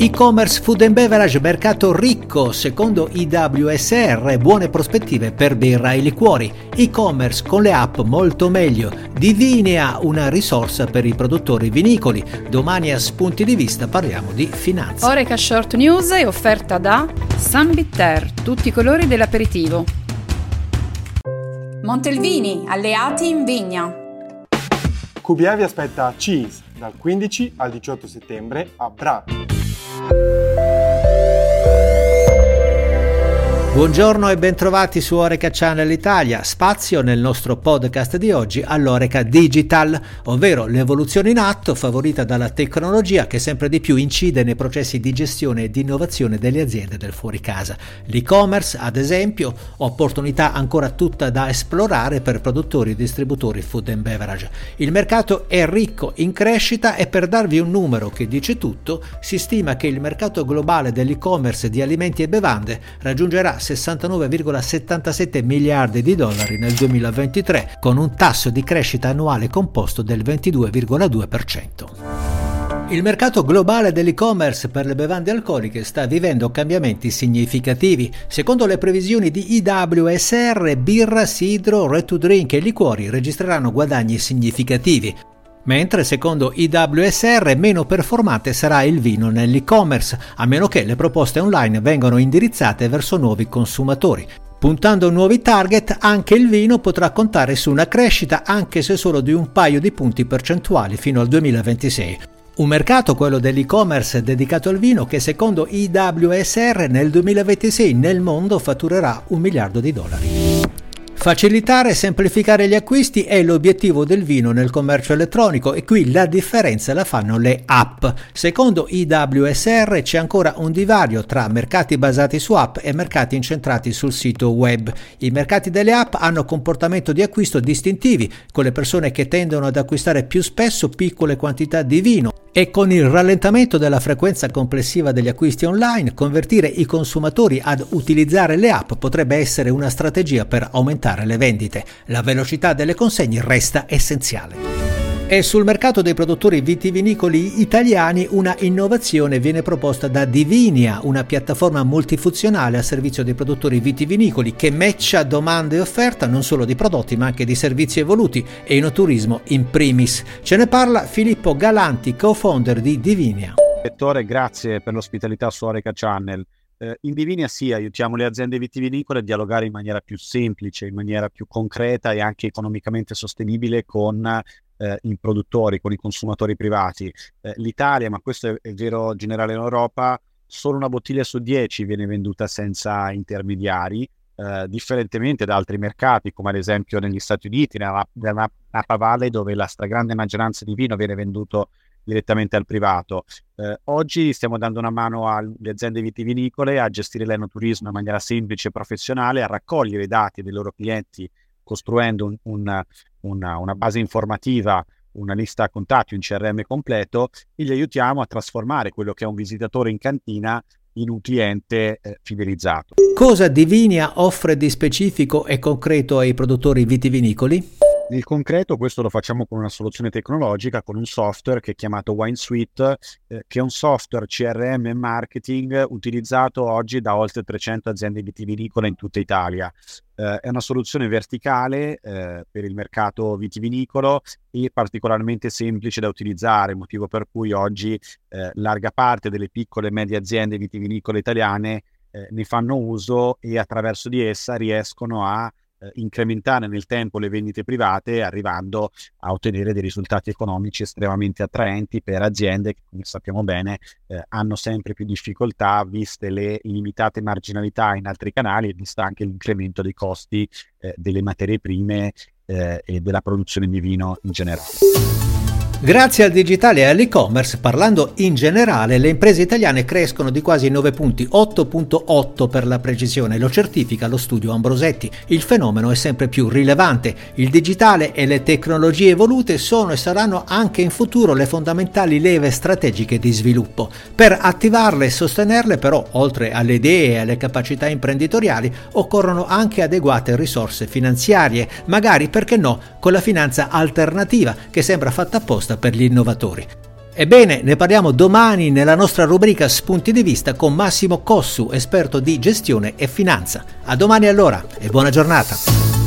E-commerce food and beverage mercato ricco, secondo IWSR, buone prospettive per birra e liquori. E-commerce con le app molto meglio. Divinea una risorsa per i produttori vinicoli. Domani a spunti di vista parliamo di finanza. Oreca Short News è offerta da San Bitter, tutti i colori dell'aperitivo. Montelvini, alleati in vigna. QBA vi aspetta Cheese dal 15 al 18 settembre a life. Buongiorno e bentrovati su Oreca Channel Italia, spazio nel nostro podcast di oggi all'Oreca Digital, ovvero l'evoluzione in atto favorita dalla tecnologia che sempre di più incide nei processi di gestione e di innovazione delle aziende del fuori casa. L'e-commerce, ad esempio, opportunità ancora tutta da esplorare per produttori e distributori food and beverage. Il mercato è ricco, in crescita e per darvi un numero che dice tutto, si stima che il mercato globale dell'e-commerce di alimenti e bevande raggiungerà 69,77 miliardi di dollari nel 2023, con un tasso di crescita annuale composto del 22,2%. Il mercato globale dell'e-commerce per le bevande alcoliche sta vivendo cambiamenti significativi. Secondo le previsioni di IWSR, birra, sidro, ready to drink e liquori registreranno guadagni significativi mentre secondo IWSR meno performante sarà il vino nell'e-commerce, a meno che le proposte online vengano indirizzate verso nuovi consumatori. Puntando nuovi target, anche il vino potrà contare su una crescita anche se solo di un paio di punti percentuali fino al 2026. Un mercato, quello dell'e-commerce dedicato al vino, che secondo IWSR nel 2026 nel mondo fatturerà un miliardo di dollari. Facilitare e semplificare gli acquisti è l'obiettivo del vino nel commercio elettronico e qui la differenza la fanno le app. Secondo IWSR c'è ancora un divario tra mercati basati su app e mercati incentrati sul sito web. I mercati delle app hanno comportamento di acquisto distintivi, con le persone che tendono ad acquistare più spesso piccole quantità di vino e con il rallentamento della frequenza complessiva degli acquisti online, convertire i consumatori ad utilizzare le app potrebbe essere una strategia per aumentare le vendite. La velocità delle consegne resta essenziale. E sul mercato dei produttori vitivinicoli italiani una innovazione viene proposta da Divinia, una piattaforma multifunzionale a servizio dei produttori vitivinicoli che matcha domanda e offerta non solo di prodotti ma anche di servizi evoluti e enoturismo in primis. Ce ne parla Filippo Galanti, co-founder di Divinia. Direttore, grazie per l'ospitalità su Oreca Channel. Eh, in Divinia sì, aiutiamo le aziende vitivinicole a dialogare in maniera più semplice, in maniera più concreta e anche economicamente sostenibile con eh, i produttori, con i consumatori privati. Eh, L'Italia, ma questo è, è vero generale in Europa, solo una bottiglia su 10 viene venduta senza intermediari, eh, differentemente da altri mercati, come ad esempio negli Stati Uniti, nella, nella Napa Valley, dove la stragrande maggioranza di vino viene venduto direttamente al privato. Eh, oggi stiamo dando una mano alle aziende vitivinicole a gestire l'enoturismo in maniera semplice e professionale, a raccogliere i dati dei loro clienti costruendo un, un, una, una base informativa una lista contatti, un CRM completo e li aiutiamo a trasformare quello che è un visitatore in cantina in un cliente eh, fidelizzato. Cosa Divinia offre di specifico e concreto ai produttori vitivinicoli? Nel concreto questo lo facciamo con una soluzione tecnologica, con un software che è chiamato WineSuite, eh, che è un software CRM e marketing utilizzato oggi da oltre 300 aziende vitivinicole in tutta Italia. Eh, è una soluzione verticale eh, per il mercato vitivinicolo e particolarmente semplice da utilizzare, motivo per cui oggi eh, larga parte delle piccole e medie aziende vitivinicole italiane eh, ne fanno uso e attraverso di essa riescono a eh, incrementare nel tempo le vendite private arrivando a ottenere dei risultati economici estremamente attraenti per aziende che come sappiamo bene eh, hanno sempre più difficoltà viste le limitate marginalità in altri canali e vista anche l'incremento dei costi eh, delle materie prime eh, e della produzione di vino in generale. Grazie al digitale e all'e-commerce, parlando in generale, le imprese italiane crescono di quasi 9 punti, 8.8 per la precisione, lo certifica lo studio Ambrosetti. Il fenomeno è sempre più rilevante. Il digitale e le tecnologie evolute sono e saranno anche in futuro le fondamentali leve strategiche di sviluppo. Per attivarle e sostenerle però, oltre alle idee e alle capacità imprenditoriali, occorrono anche adeguate risorse finanziarie, magari perché no, con la finanza alternativa che sembra fatta apposta per gli innovatori. Ebbene, ne parliamo domani nella nostra rubrica Spunti di vista con Massimo Cossu, esperto di gestione e finanza. A domani allora e buona giornata.